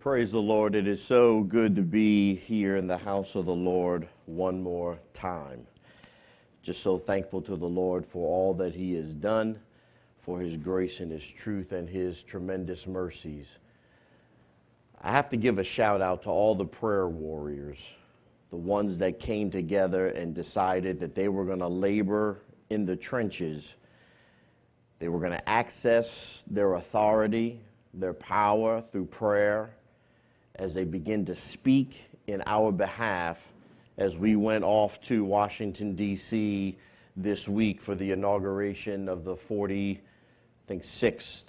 Praise the Lord. It is so good to be here in the house of the Lord one more time. Just so thankful to the Lord for all that He has done, for His grace and His truth and His tremendous mercies. I have to give a shout out to all the prayer warriors, the ones that came together and decided that they were going to labor in the trenches. They were going to access their authority, their power through prayer as they begin to speak in our behalf as we went off to Washington, D.C. this week for the inauguration of the 40, I think, 6th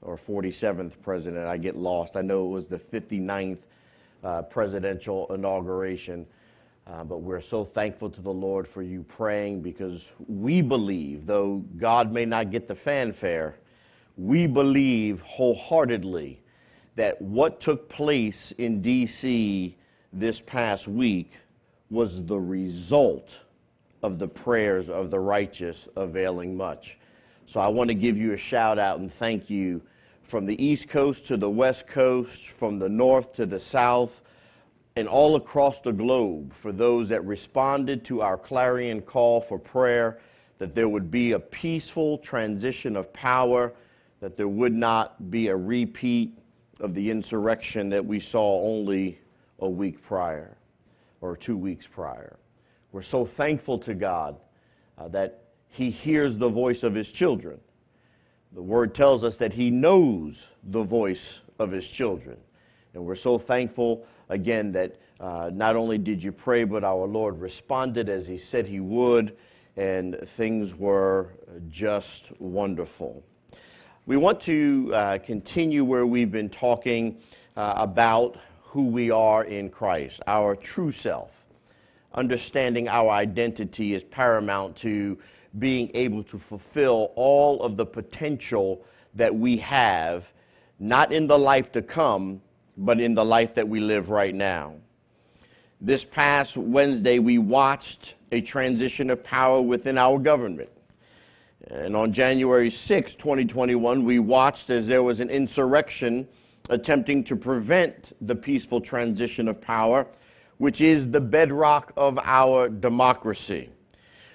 or 47th president. I get lost. I know it was the 59th uh, presidential inauguration. Uh, but we're so thankful to the Lord for you praying because we believe, though God may not get the fanfare, we believe wholeheartedly that what took place in D.C. this past week was the result of the prayers of the righteous availing much. So I want to give you a shout out and thank you from the East Coast to the West Coast, from the North to the South, and all across the globe for those that responded to our clarion call for prayer that there would be a peaceful transition of power, that there would not be a repeat of the insurrection that we saw only a week prior or two weeks prior. We're so thankful to God uh, that He hears the voice of His children. The Word tells us that He knows the voice of His children. And we're so thankful again that uh, not only did you pray, but our Lord responded as He said He would, and things were just wonderful. We want to uh, continue where we've been talking uh, about who we are in Christ, our true self. Understanding our identity is paramount to being able to fulfill all of the potential that we have, not in the life to come, but in the life that we live right now. This past Wednesday, we watched a transition of power within our government. And on January 6, 2021, we watched as there was an insurrection attempting to prevent the peaceful transition of power, which is the bedrock of our democracy.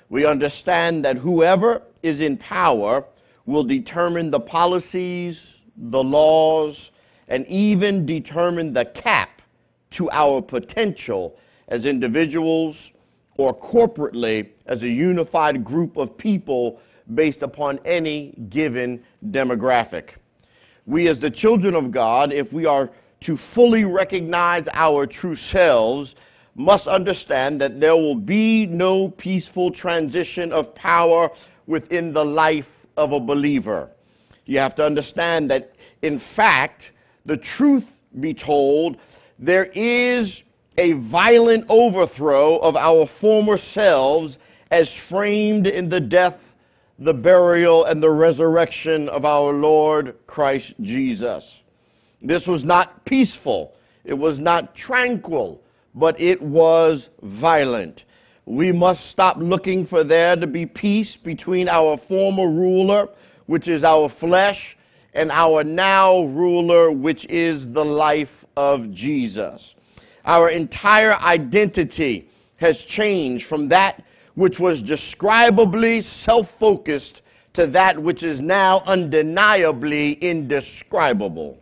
We understand that whoever is in power will determine the policies, the laws, and even determine the cap to our potential as individuals or corporately as a unified group of people based upon any given demographic. We, as the children of God, if we are to fully recognize our true selves, must understand that there will be no peaceful transition of power within the life of a believer. You have to understand that, in fact, the truth be told, there is a violent overthrow of our former selves as framed in the death the burial and the resurrection of our Lord Christ Jesus. This was not peaceful, it was not tranquil, but it was violent. We must stop looking for there to be peace between our former ruler, which is our flesh, and our now ruler, which is the life of Jesus. Our entire identity has changed from that which was describably self focused to that which is now undeniably indescribable.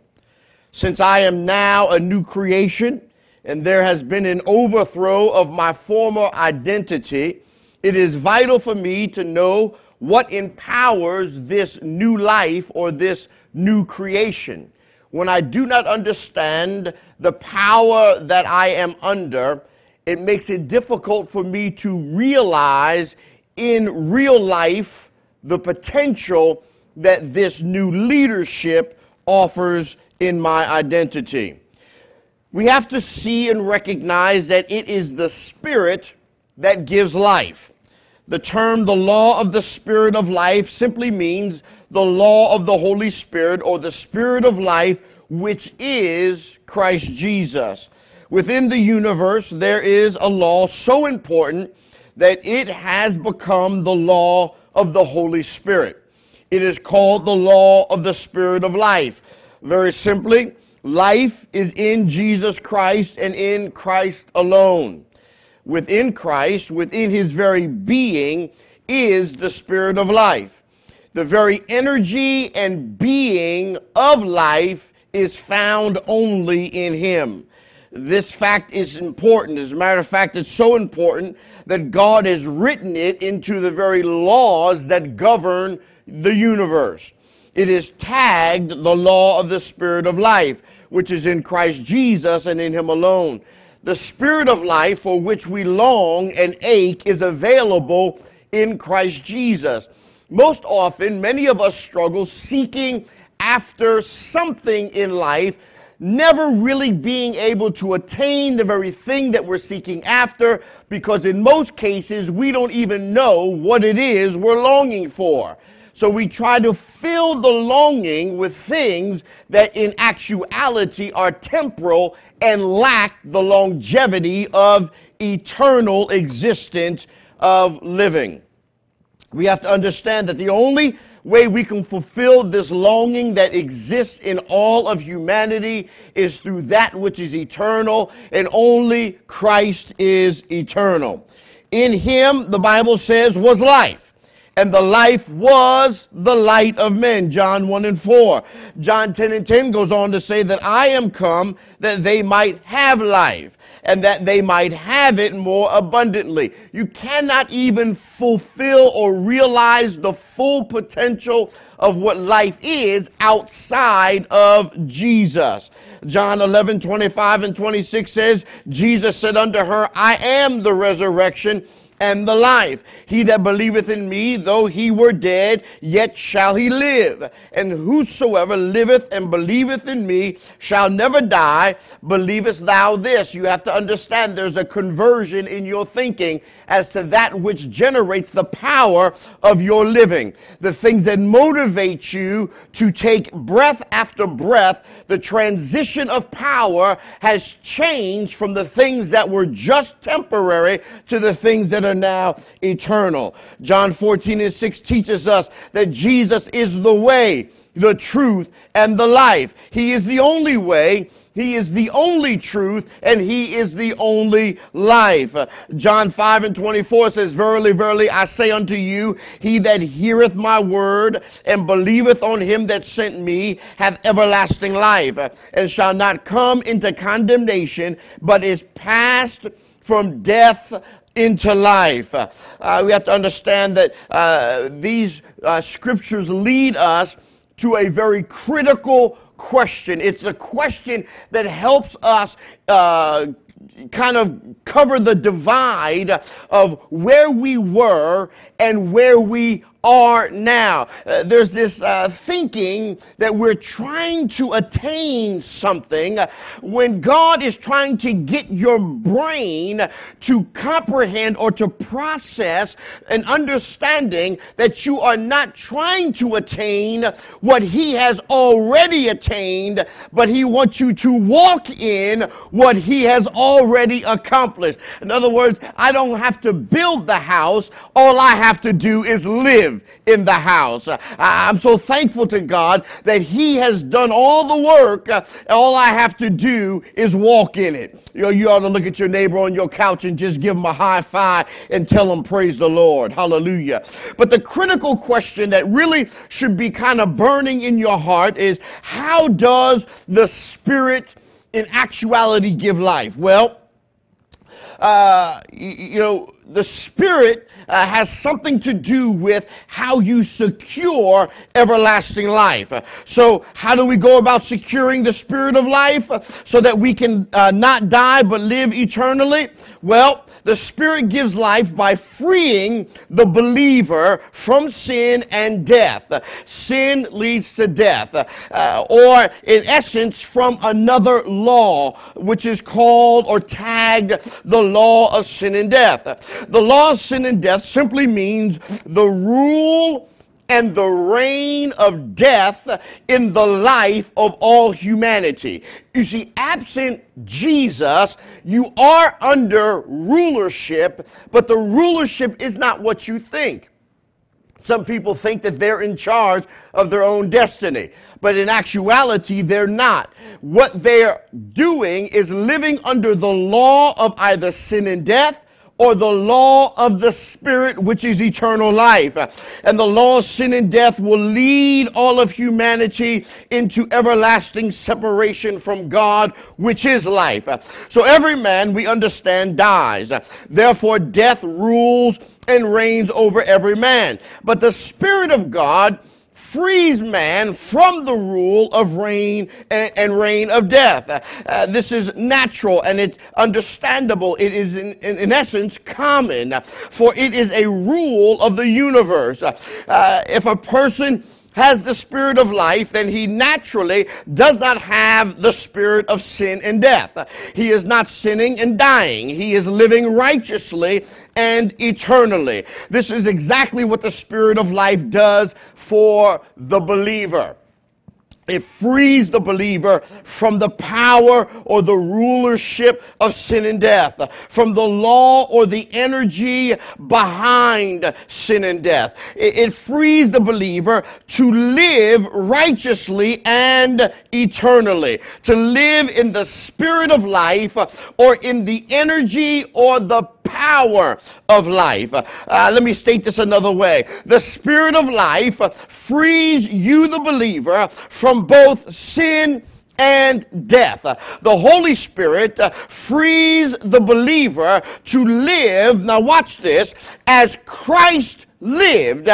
Since I am now a new creation and there has been an overthrow of my former identity, it is vital for me to know what empowers this new life or this new creation. When I do not understand the power that I am under, it makes it difficult for me to realize in real life the potential that this new leadership offers in my identity. We have to see and recognize that it is the Spirit that gives life. The term the law of the Spirit of life simply means the law of the Holy Spirit or the Spirit of life, which is Christ Jesus. Within the universe, there is a law so important that it has become the law of the Holy Spirit. It is called the law of the Spirit of life. Very simply, Life is in Jesus Christ and in Christ alone. Within Christ, within his very being, is the Spirit of life. The very energy and being of life is found only in him. This fact is important. As a matter of fact, it's so important that God has written it into the very laws that govern the universe. It is tagged the law of the Spirit of life, which is in Christ Jesus and in Him alone. The Spirit of life for which we long and ache is available in Christ Jesus. Most often, many of us struggle seeking after something in life never really being able to attain the very thing that we're seeking after because in most cases we don't even know what it is we're longing for. So we try to fill the longing with things that in actuality are temporal and lack the longevity of eternal existence of living. We have to understand that the only way we can fulfill this longing that exists in all of humanity is through that which is eternal, and only Christ is eternal. In him, the Bible says, was life. And the life was the light of men. John 1 and 4. John 10 and 10 goes on to say that I am come that they might have life and that they might have it more abundantly. You cannot even fulfill or realize the full potential of what life is outside of Jesus. John 11, 25 and 26 says, Jesus said unto her, I am the resurrection and the life. He that believeth in me, though he were dead, yet shall he live. And whosoever liveth and believeth in me shall never die. Believest thou this? You have to understand there's a conversion in your thinking as to that which generates the power of your living. The things that motivate you to take breath after breath, the transition of power has changed from the things that were just temporary to the things that are now eternal. John 14 and 6 teaches us that Jesus is the way, the truth, and the life. He is the only way. He is the only truth and he is the only life. John 5 and 24 says, Verily, verily, I say unto you, he that heareth my word and believeth on him that sent me hath everlasting life and shall not come into condemnation, but is passed from death into life. Uh, we have to understand that uh, these uh, scriptures lead us to a very critical question. It's a question that helps us uh, kind of cover the divide of where we were and where we are now. Uh, there's this uh, thinking that we're trying to attain something when God is trying to get your brain to comprehend or to process an understanding that you are not trying to attain what He has already attained, but He wants you to walk in what He has already accomplished. In other words, I don't have to build the house, all I have to do is live live in the house. I'm so thankful to God that He has done all the work. All I have to do is walk in it. You, know, you ought to look at your neighbor on your couch and just give him a high five and tell him, Praise the Lord. Hallelujah. But the critical question that really should be kind of burning in your heart is how does the Spirit in actuality give life? Well, uh, you know, the Spirit uh, has something to do with how you secure everlasting life. So, how do we go about securing the Spirit of life so that we can uh, not die but live eternally? Well, the Spirit gives life by freeing the believer from sin and death. Sin leads to death, uh, or in essence, from another law, which is called or tagged the law of sin and death. The law of sin and death simply means the rule and the reign of death in the life of all humanity. You see, absent Jesus, you are under rulership, but the rulership is not what you think. Some people think that they're in charge of their own destiny, but in actuality, they're not. What they're doing is living under the law of either sin and death or the law of the Spirit, which is eternal life. And the law of sin and death will lead all of humanity into everlasting separation from God, which is life. So every man, we understand, dies. Therefore, death rules and reigns over every man. But the Spirit of God frees man from the rule of reign and, and reign of death. Uh, this is natural and it's understandable. It is in, in, in, essence common, for it is a rule of the universe. Uh, if a person has the spirit of life, then he naturally does not have the spirit of sin and death. He is not sinning and dying. He is living righteously and eternally. This is exactly what the spirit of life does for the believer. It frees the believer from the power or the rulership of sin and death, from the law or the energy behind sin and death. It, frees the believer to live righteously and eternally, to live in the spirit of life or in the energy or the power of life. Uh, let me state this another way. The Spirit of life frees you, the believer, from both sin and death. The Holy Spirit frees the believer to live, now watch this, as Christ lived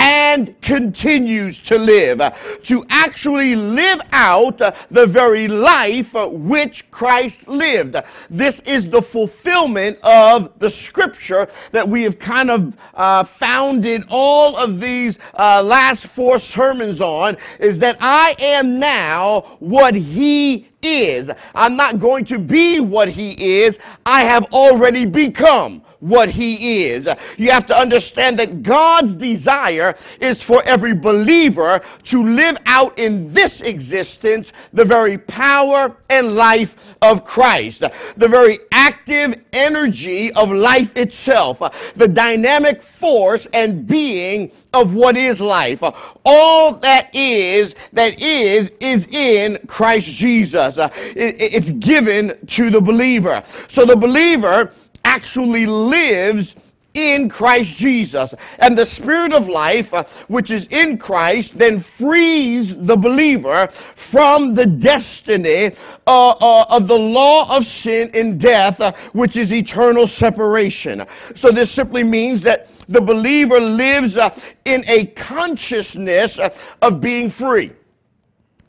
and continues to live, to actually live out the very life which Christ lived. This is the fulfillment of the scripture that we have kind of uh, founded all of these uh, last four sermons on, is that I am now what he is. I'm not going to be what he is. I have already become what he is. You have to understand that God's desire is for every believer to live out in this existence the very power and life of Christ, the very active energy of life itself, the dynamic force and being of what is life. All that is, that is, is in Christ Jesus. It's given to the believer. So the believer actually lives in Christ Jesus. And the Spirit of life, uh, which is in Christ, then frees the believer from the destiny uh, uh, of the law of sin and death, uh, which is eternal separation. So this simply means that the believer lives uh, in a consciousness uh, of being free.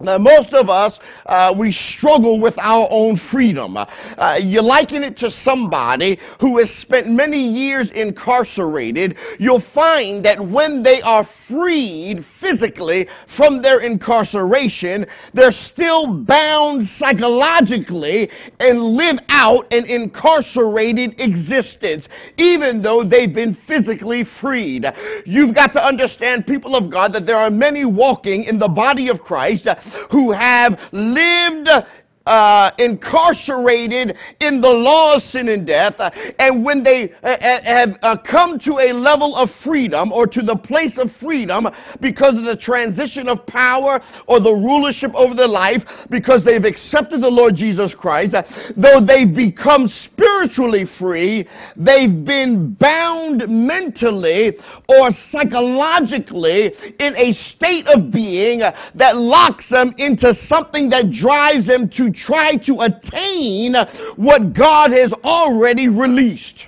Now, most of us, uh, we struggle with our own freedom. Uh, you liken it to somebody who has spent many years incarcerated. You'll find that when they are freed physically from their incarceration, they're still bound psychologically and live out an incarcerated existence, even though they've been physically freed. You've got to understand, people of God, that there are many walking in the body of Christ who have lived uh, incarcerated in the law of sin and death, uh, and when they uh, uh have uh, come to a level of freedom or to the place of freedom because of the transition of power or the rulership over their life, because they've accepted the Lord Jesus Christ, though they've become spiritually free, they've been bound mentally or psychologically in a state of being that locks them into something that drives them to try to attain what God has already released.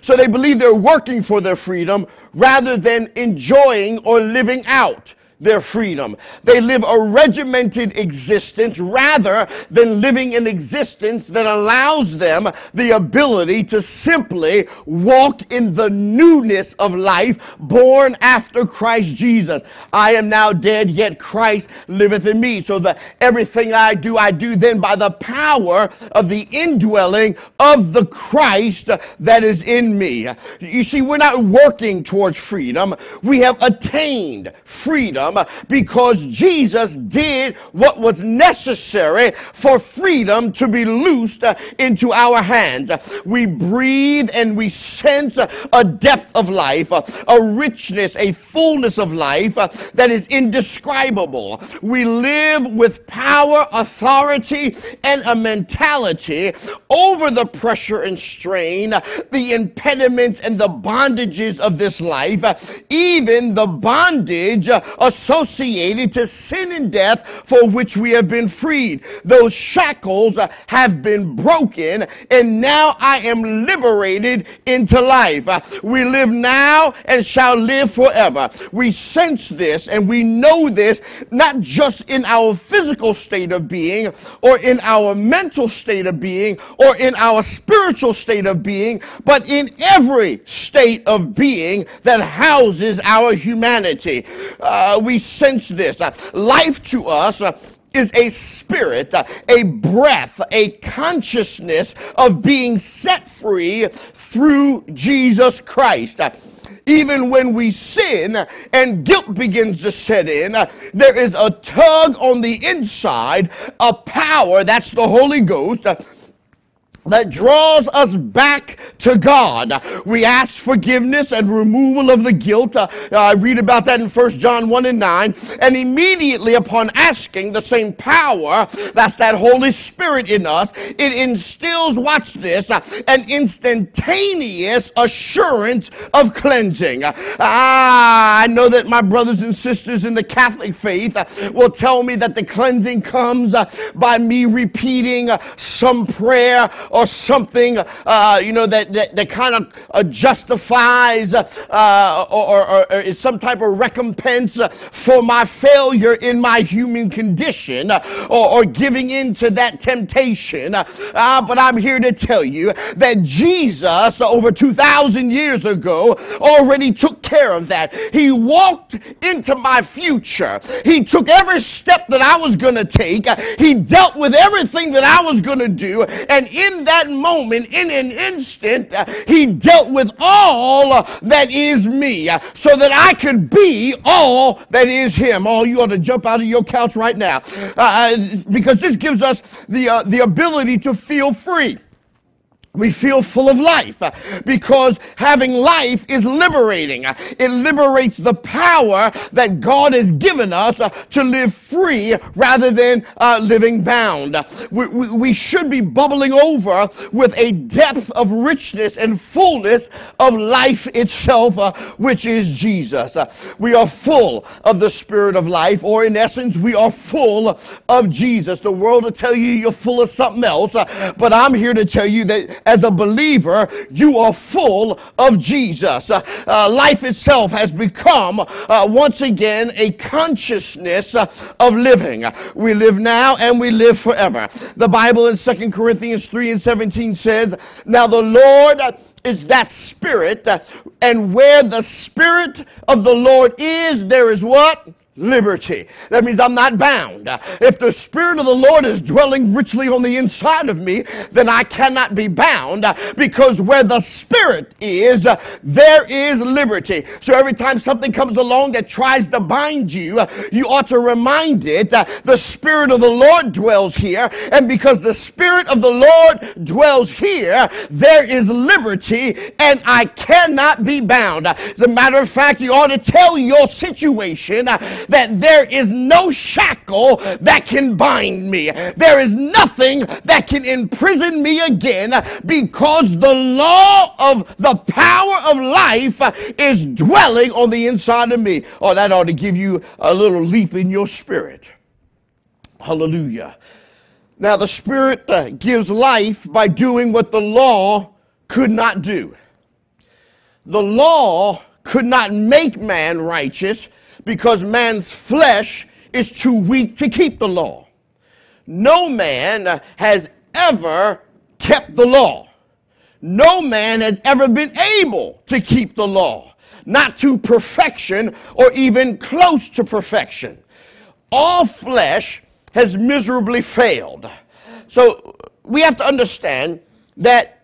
So they believe they're working for their freedom rather than enjoying or living out their freedom. They live a regimented existence rather than living an existence that allows them the ability to simply walk in the newness of life born after Christ Jesus. I am now dead, yet Christ liveth in me. So that everything I do, I do then by the power of the indwelling of the Christ that is in me. You see, we're not working towards freedom. We have attained freedom freedom because Jesus did what was necessary for freedom to be loosed into our hands. We breathe and we sense a depth of life, a richness, a fullness of life that is indescribable. We live with power, authority, and a mentality over the pressure and strain, the impediments and the bondages of this life, even the bondage associated to sin and death for which we have been freed. Those shackles have been broken, and now I am liberated into life. We live now and shall live forever. We sense this and we know this not just in our physical state of being or in our mental state of being or in our spiritual state of being, but in every state of being that houses our humanity. Uh, we sense this. Uh, life to us uh, is a spirit, uh, a breath, a consciousness of being set free through Jesus Christ even when we sin and guilt begins to set in, there is a tug on the inside, a power, that's the Holy Ghost, that draws us back to God. We ask forgiveness and removal of the guilt. Uh, I read about that in 1 John 1 and 9. And immediately upon asking the same power, that's that Holy Spirit in us, it instills, watch this, uh, an instantaneous assurance of cleansing. Ah, I know that my brothers and sisters in the Catholic faith will tell me that the cleansing comes by me repeating some prayer or something, uh, you know, that, that, that kind of uh, justifies uh, or, or, or, is some type of recompense for my failure in my human condition or, or giving in to that temptation. Uh, but I'm here to tell you that Jesus, over 2,000 years ago, already took care of that. He walked into my future. He took every step that I was going to take. He dealt with everything that I was going to do. And in that moment, in an instant, uh, he dealt with all uh, that is me uh, so that I could be all that is him. Oh, you ought to jump out of your couch right now uh, because this gives us the, uh, the ability to feel free we feel full of life uh, because having life is liberating. Uh, it liberates the power that God has given us uh, to live free rather than uh, living bound. We, we, we, should be bubbling over with a depth of richness and fullness of life itself, uh, which is Jesus. We are full of the Spirit of life, or in essence, we are full of Jesus. The world will tell you you're full of something else, but I'm here to tell you that as a believer, you are full of Jesus. Uh, uh, life itself has become, uh, once again, a consciousness uh, of living. We live now and we live forever. The Bible in 2 Corinthians 3 and 17 says, Now the Lord is that spirit, uh, and where the spirit of the Lord is, there is what? Liberty. That means I'm not bound. If the Spirit of the Lord is dwelling richly on the inside of me, then I cannot be bound because where the Spirit is, there is liberty. So every time something comes along that tries to bind you, you ought to remind it that the Spirit of the Lord dwells here. And because the Spirit of the Lord dwells here, there is liberty and I cannot be bound. As a matter of fact, you ought to tell your situation that there is no shackle that can bind me. There is nothing that can imprison me again because the law of the power of life is dwelling on the inside of me. Oh, that ought to give you a little leap in your spirit. Hallelujah. Now, the Spirit uh, gives life by doing what the law could not do. The law could not make man righteous, because man's flesh is too weak to keep the law. No man has ever kept the law. No man has ever been able to keep the law, not to perfection or even close to perfection. All flesh has miserably failed. So we have to understand that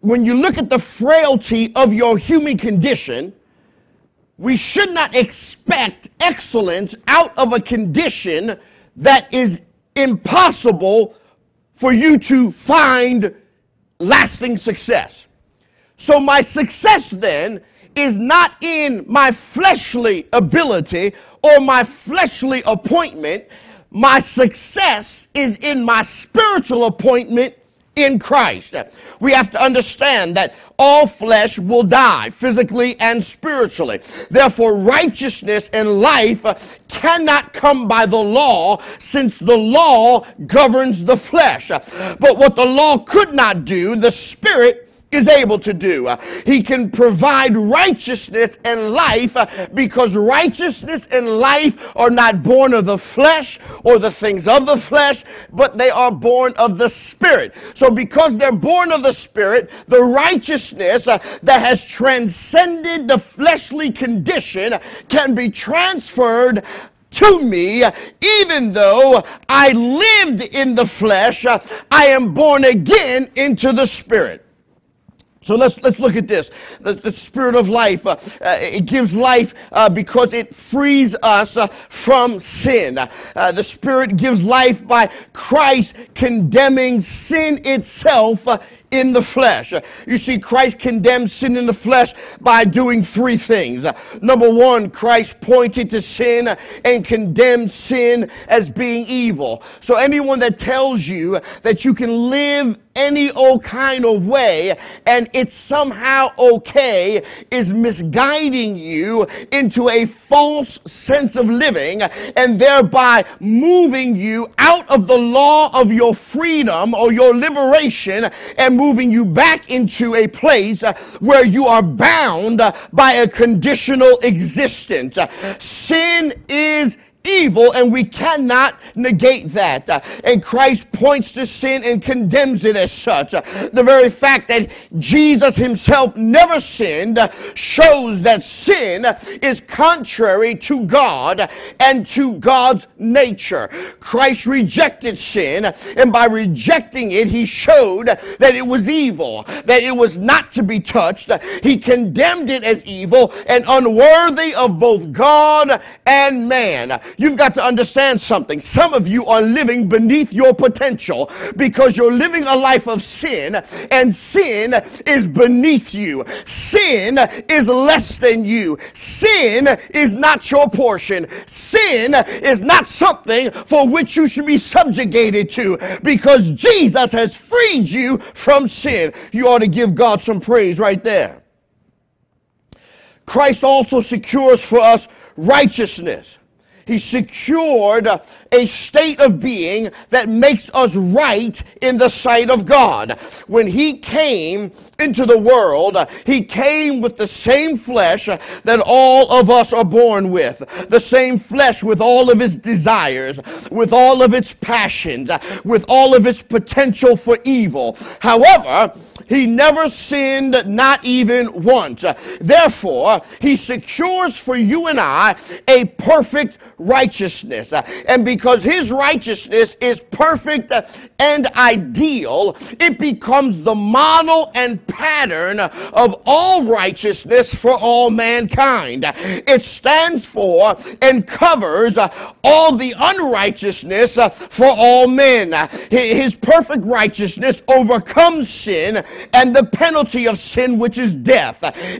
when you look at the frailty of your human condition, we should not expect excellence out of a condition that is impossible for you to find lasting success. So, my success then is not in my fleshly ability or my fleshly appointment. My success is in my spiritual appointment in Christ. We have to understand that all flesh will die, physically and spiritually. Therefore, righteousness and life cannot come by the law, since the law governs the flesh. But what the law could not do, the Spirit is able to do. Uh, he can provide righteousness and life uh, because righteousness and life are not born of the flesh or the things of the flesh, but they are born of the Spirit. So because they're born of the Spirit, the righteousness uh, that has transcended the fleshly condition can be transferred to me, even though I lived in the flesh, I am born again into the Spirit. So let's let's look at this. The, the spirit of life. Uh, uh, it gives life uh, because it frees us uh, from sin. Uh, the spirit gives life by Christ condemning sin itself uh, in the flesh. You see, Christ condemned sin in the flesh by doing three things. Number one, Christ pointed to sin and condemned sin as being evil. So anyone that tells you that you can live any old kind of way and it's somehow okay is misguiding you into a false sense of living and thereby moving you out of the law of your freedom or your liberation and moving you back into a place uh, where you are bound uh, by a conditional existence. Sin is evil and we cannot negate that. Uh, and Christ points to sin and condemns it as such. Uh, the very fact that Jesus himself never sinned shows that sin is contrary to God and to God's nature. Christ rejected sin and by rejecting it he showed that it was evil, that it was not to be touched. He condemned it as evil and unworthy of both God and man. You've got to understand something. Some of you are living beneath your potential because you're living a life of sin, and sin is beneath you. Sin is less than you. Sin is not your portion. Sin is not something for which you should be subjugated to because Jesus has freed you from sin. You ought to give God some praise right there. Christ also secures for us righteousness. He secured a state of being that makes us right in the sight of God. When he came into the world, he came with the same flesh that all of us are born with. The same flesh with all of its desires, with all of its passions, with all of its potential for evil. However, he never sinned, not even once. Therefore, he secures for you and I a perfect righteousness. And because his righteousness is perfect and ideal, it becomes the model and pattern of all righteousness for all mankind. It stands for and covers all the unrighteousness for all men. His perfect righteousness overcomes sin and the penalty of sin, which is death.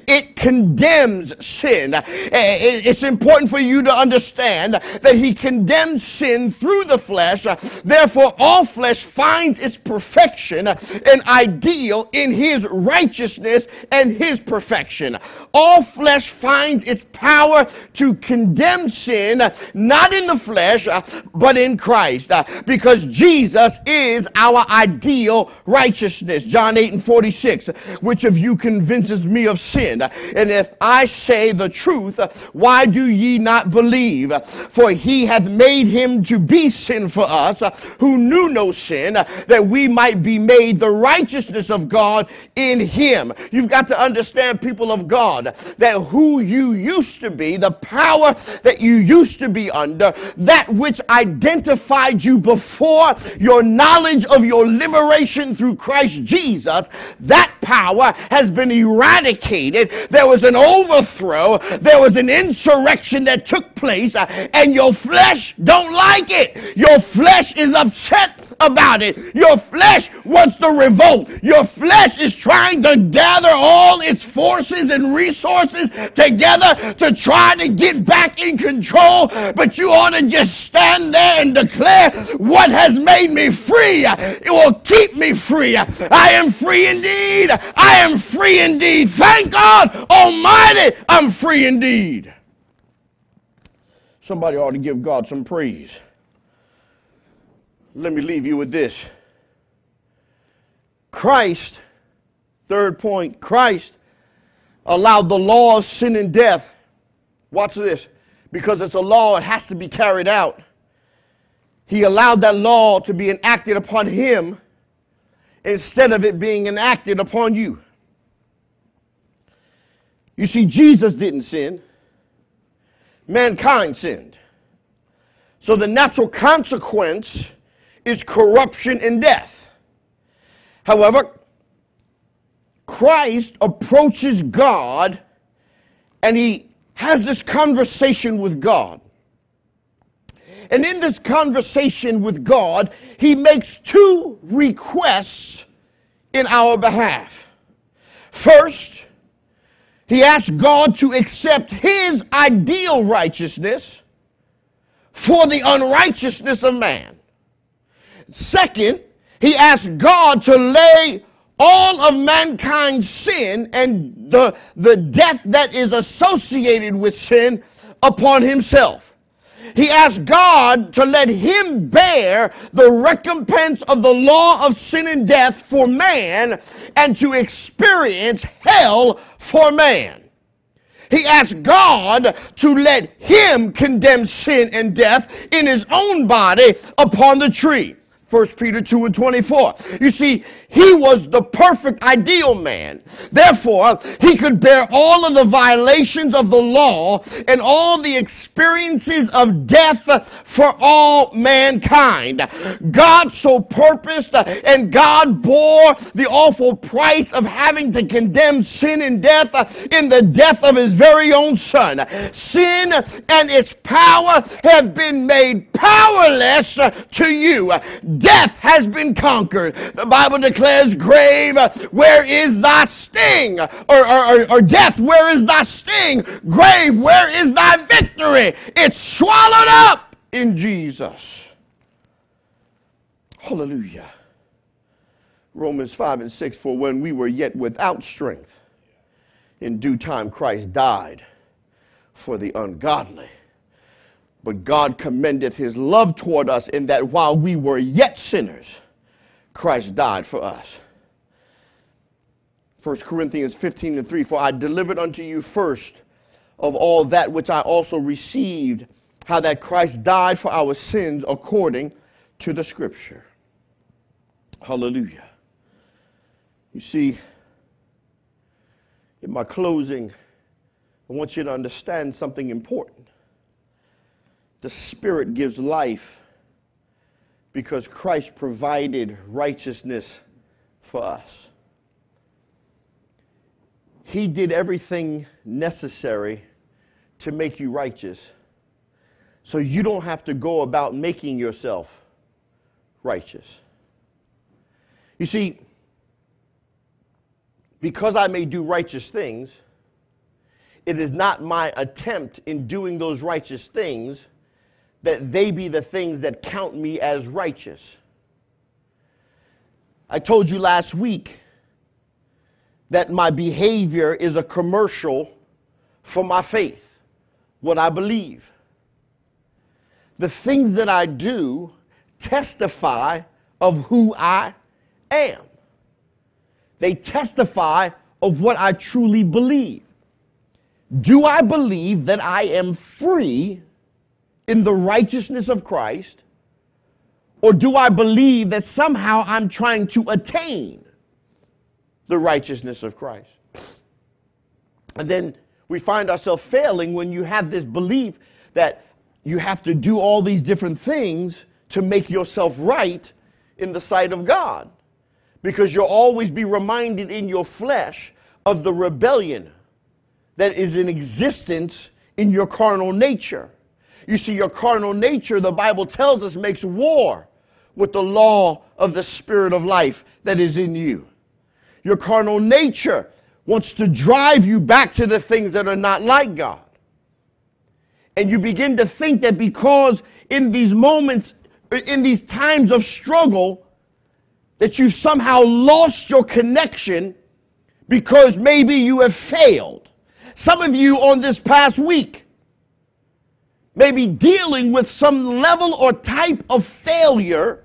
It condemns sin. Eh, eh, it's important for you to understand that he condemns sin through the flesh. Therefore, all flesh finds its perfection and ideal in his righteousness and his perfection. All flesh finds its power to condemn sin, not in the flesh, but in Christ, because Jesus is our ideal righteousness. John 8 and 46. Which of you convinces me of sin? And if I say the truth, why do ye not believe? For he hath made him to be sin for us, who knew no sin, that we might be made the righteousness of God in him. You've got to understand, people of God, that who you used to be, the power that you used to be under, that which identified you before your knowledge of your liberation through Christ Jesus, that power has been eradicated. There was an overthrow. There was an insurrection that took place, uh, and your flesh don't like it. Your flesh is upset about it. Your flesh wants to revolt. Your flesh is trying to gather all its forces and resources together to try to get back in control. But you ought to just stand there and declare what has made me free. It will keep me free. I am free indeed. I am free indeed. Thank God Almighty, I'm free indeed. Somebody ought to give God some praise. Let me leave you with this. Christ, third point, Christ allowed the law of sin and death. Watch this. Because it's a law, it has to be carried out. He allowed that law to be enacted upon him instead of it being enacted upon you. You see, Jesus didn't sin, mankind sinned. So the natural consequence is corruption and death. However, Christ approaches God and he has this conversation with God. And in this conversation with God, he makes two requests in our behalf. First, he asked God to accept his ideal righteousness for the unrighteousness of man. Second, he asked God to lay all of mankind's sin and the, the death that is associated with sin upon himself. He asked God to let him bear the recompense of the law of sin and death for man and to experience hell for man. He asked God to let him condemn sin and death in his own body upon the tree. 1 Peter 2 and 24. You see, he was the perfect ideal man. Therefore, he could bear all of the violations of the law and all the experiences of death for all mankind. God so purposed and God bore the awful price of having to condemn sin and death in the death of his very own son. Sin and its power have been made powerless to you death has been conquered. The Bible declares, grave, where is thy sting? Or, or, or, death, where is thy sting? Grave, where is thy victory? It's swallowed up in Jesus. Hallelujah. Romans 5 and 6 For when we were yet without strength, in due time Christ died for the ungodly. But God commendeth his love toward us in that while we were yet sinners, Christ died for us. 1 Corinthians 15 and 3 For I delivered unto you first of all that which I also received, how that Christ died for our sins according to the Scripture. Hallelujah. You see, in my closing, I want you to understand something important. The Spirit gives life because Christ provided righteousness for us. He did everything necessary to make you righteous. So you don't have to go about making yourself righteous. You see, because I may do righteous things, it is not my attempt in doing those righteous things that they be the things that count me as righteous. I told you last week that my behavior is a commercial for my faith, what I believe. The things that I do testify of who I am. They testify of what I truly believe. Do I believe that I am free in the righteousness of Christ? Or do I believe that somehow I'm trying to attain the righteousness of Christ? And then we find ourselves failing when you have this belief that you have to do all these different things to make yourself right in the sight of God. because you'll always be reminded in your flesh of the rebellion that is in existence in your carnal nature. You see, your carnal nature, the Bible tells us, makes war with the law of the Spirit of life that is in you. Your carnal nature wants to drive you back to the things that are not like God. And you begin to think that because in these moments, in these times of struggle, that you've somehow lost your connection because maybe you have failed. Some of you on this past week may be dealing with some level or type of failure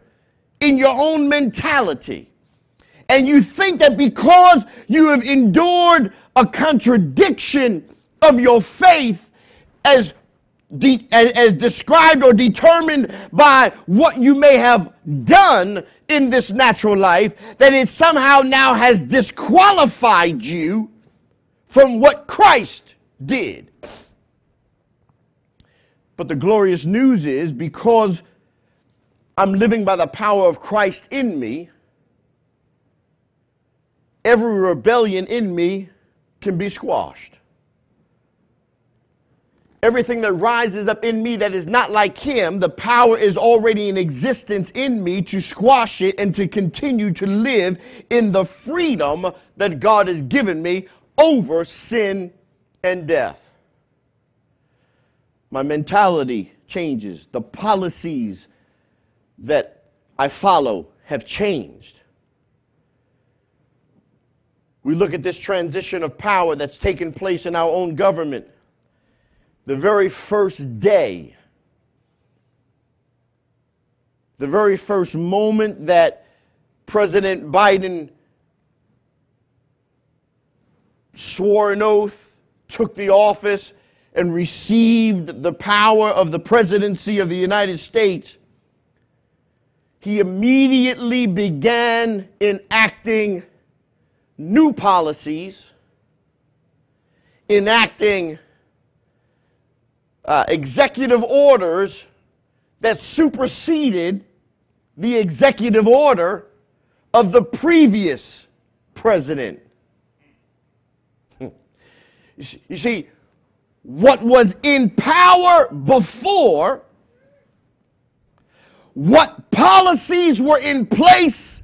in your own mentality. And you think that because you have endured a contradiction of your faith as, de- as, as described or determined by what you may have done in this natural life, that it somehow now has disqualified you from what Christ did. But the glorious news is because I'm living by the power of Christ in me, every rebellion in me can be squashed. Everything that rises up in me that is not like him, the power is already in existence in me to squash it and to continue to live in the freedom that God has given me over sin and death. My mentality changes. The policies that I follow have changed. We look at this transition of power that's taken place in our own government. The very first day, the very first moment that President Biden swore an oath, took the office, and received the power of the presidency of the United States, he immediately began enacting new policies, enacting uh, executive orders that superseded the executive order of the previous president. You see, what was in power before, what policies were in place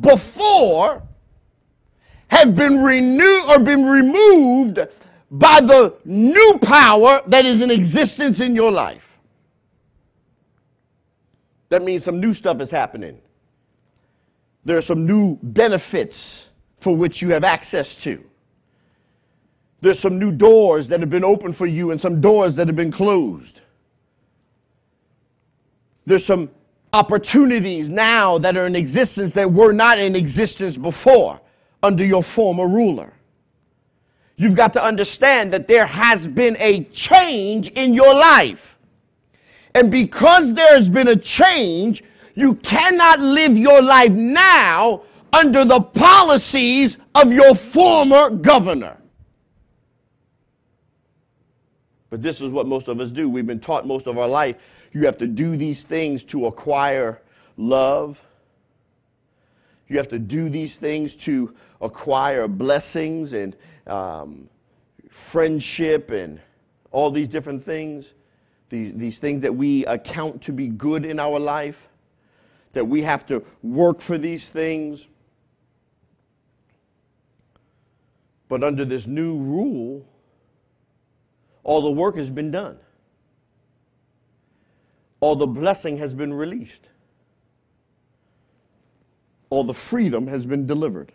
before, have been renewed or been removed by the new power that is in existence in your life. That means some new stuff is happening. There are some new benefits for which you have access to. There's some new doors that have been opened for you and some doors that have been closed. There's some opportunities now that are in existence that were not in existence before under your former ruler. You've got to understand that there has been a change in your life. And because there's been a change, you cannot live your life now under the policies of your former governor. But this is what most of us do. We've been taught most of our life you have to do these things to acquire love. You have to do these things to acquire blessings and um, friendship and all these different things. These, these things that we account to be good in our life, that we have to work for these things. But under this new rule, all the work has been done. All the blessing has been released. All the freedom has been delivered.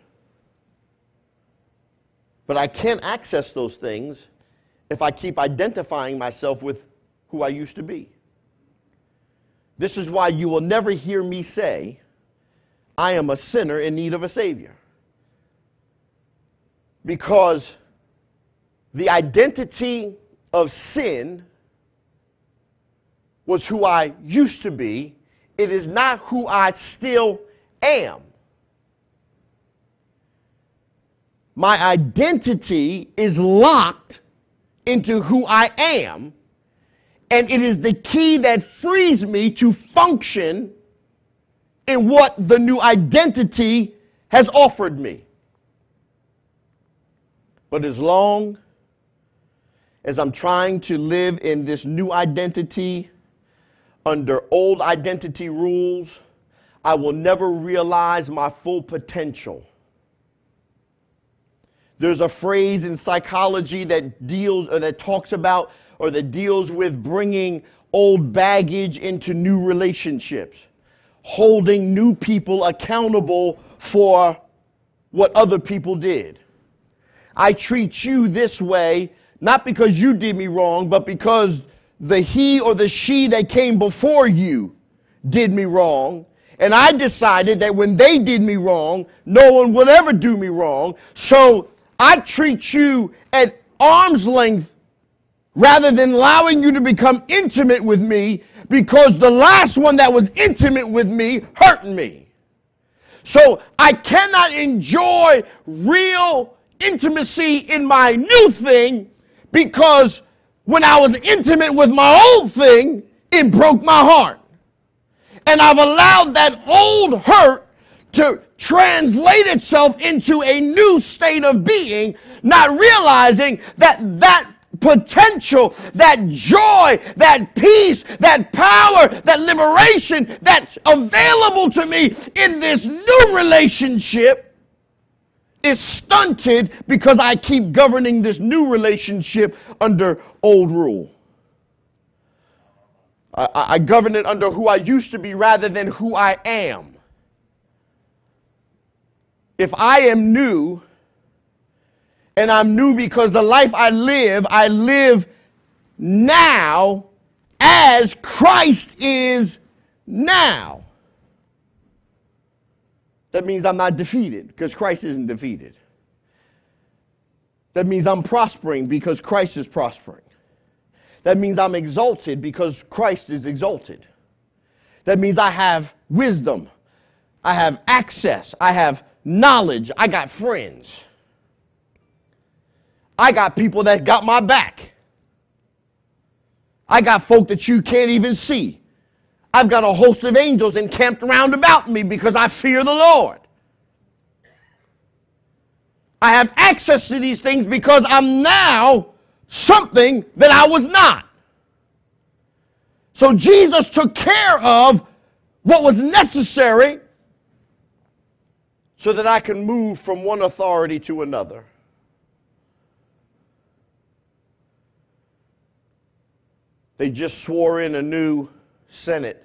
But I can't access those things if I keep identifying myself with who I used to be. This is why you will never hear me say, I am a sinner in need of a Savior. Because the identity of sin was who I used to be. It is not who I still am. My identity is locked into who I am, and it is the key that frees me to function in what the new identity has offered me. But as long as I'm trying to live in this new identity under old identity rules, I will never realize my full potential. There's a phrase in psychology that deals or that talks about or that deals with bringing old baggage into new relationships, holding new people accountable for what other people did. I treat you this way not because you did me wrong, but because the he or the she that came before you did me wrong. And I decided that when they did me wrong, no one would ever do me wrong. So I treat you at arm's length rather than allowing you to become intimate with me because the last one that was intimate with me hurt me. So I cannot enjoy real intimacy in my new thing because when I was intimate with my old thing, it broke my heart. And I've allowed that old hurt to translate itself into a new state of being, not realizing that that potential, that joy, that peace, that power, that liberation that's available to me in this new relationship is stunted because I keep governing this new relationship under old rule. I, I, govern it under who I used to be rather than who I am. If I am new, and I'm new because the life I live, I live now as Christ is now. That means I'm not defeated because Christ isn't defeated. That means I'm prospering because Christ is prospering. That means I'm exalted because Christ is exalted. That means I have wisdom. I have access. I have knowledge. I got friends. I got people that got my back. I got folk that you can't even see. I've got a host of angels encamped round about me because I fear the Lord. I have access to these things because I'm now something that I was not. So Jesus took care of what was necessary so that I can move from one authority to another. They just swore in a new Senate.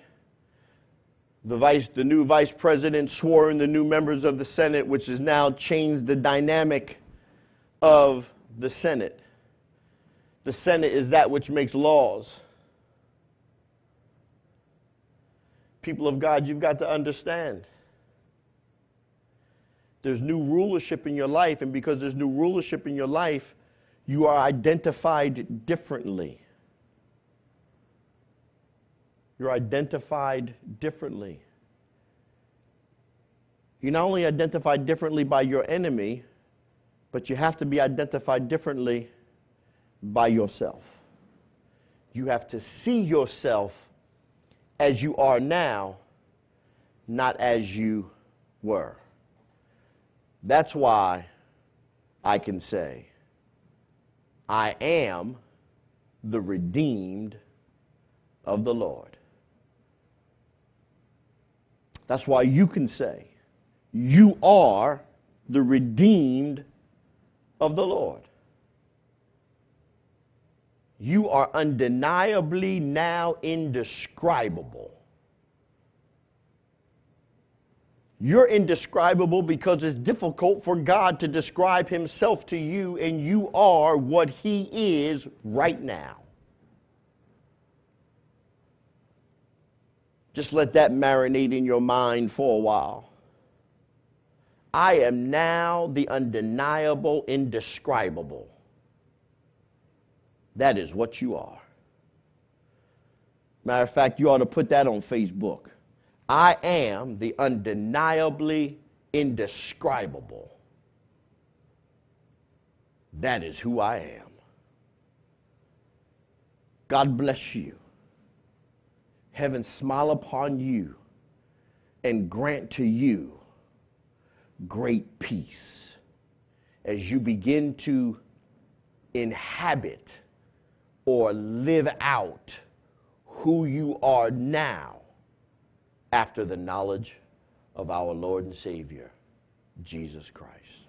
The, vice, the new vice president swore in the new members of the Senate, which has now changed the dynamic of the Senate. The Senate is that which makes laws. People of God, you've got to understand. There's new rulership in your life, and because there's new rulership in your life, you are identified differently. You're identified differently. You're not only identified differently by your enemy, but you have to be identified differently by yourself. You have to see yourself as you are now, not as you were. That's why I can say, I am the redeemed of the Lord. That's why you can say, You are the redeemed of the Lord. You are undeniably now indescribable. You're indescribable because it's difficult for God to describe Himself to you, and you are what He is right now. Just let that marinate in your mind for a while. I am now the undeniable, indescribable. That is what you are. Matter of fact, you ought to put that on Facebook. I am the undeniably indescribable. That is who I am. God bless you heaven smile upon you and grant to you great peace as you begin to inhabit or live out who you are now after the knowledge of our Lord and Savior, Jesus Christ.